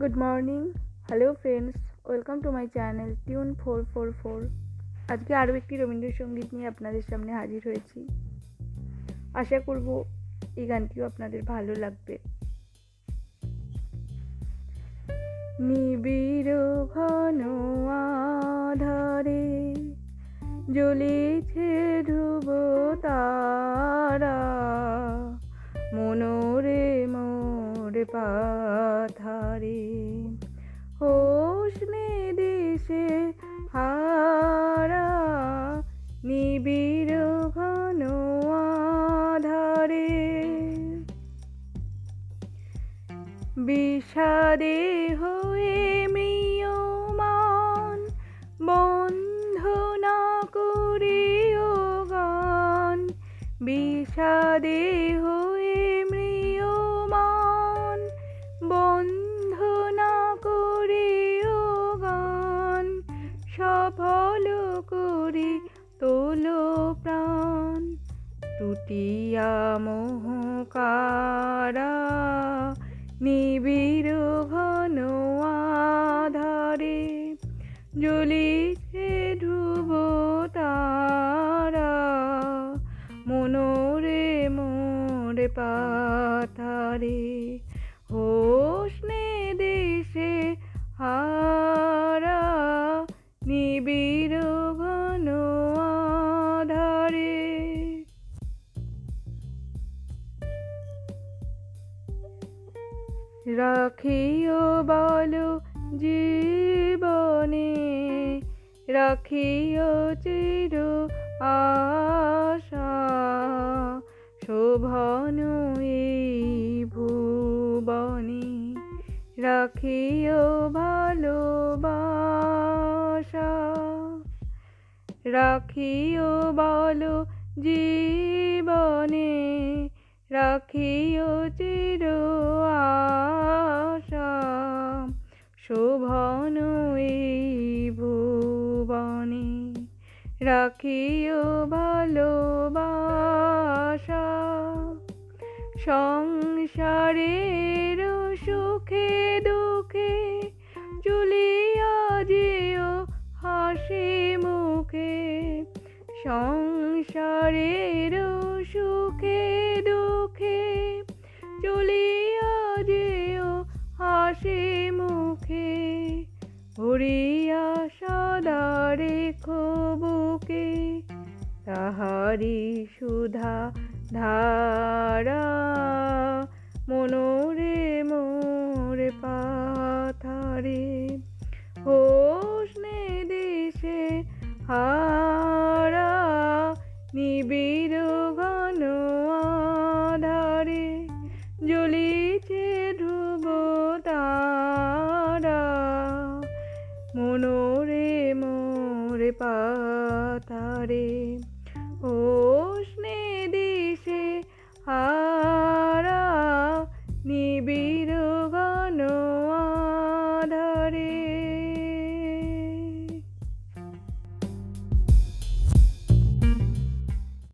Good morning hello friends welcome to my channel tune four four four আজকে আরও একটি রবীন্দ্রসঙ্গীত নিয়ে আপনাদের সামনে হাজির হয়েছি। আশা করব এই গানটিও আপনাদের ভালো লাগবে। নিবিড় ঘন আধারে জ্বলেছে ধ্রুব পাথারে হোসনে দেশে হারা, নিবিড় ঘন আধারে। বিষাদে হয়ে মৃয়মান, বন্ধ না করিও গান। বিষাদে সফল করি তোলো প্রাণ। টুটিয়া মোহকারা, নিবিড় ঘন আধারে জ্বলিছে ধ্রুব তারা। মনোরে মোরে পাথারে হোসনে দেশে হারা রাখিও বলো জীবনে রাখিও চির আশা শোভন ভুবনে। রাখিও ভালোবাসা রাখিও বলো জীবনে রাখিও চির শোভন ভুবনে রাখিও ভালোবাসা। সংসারের সুখে দুঃখে চুলিয়া যেও হাসি মুখে। সংসারের হাসি মুখে ভরিয়া সদা রেখো বুকে। তাহারি সুধা ধারা মনোরে মনোরে মোরে পাতারে ও স্নে দিশে হারা নিবিড় গণ আধারে।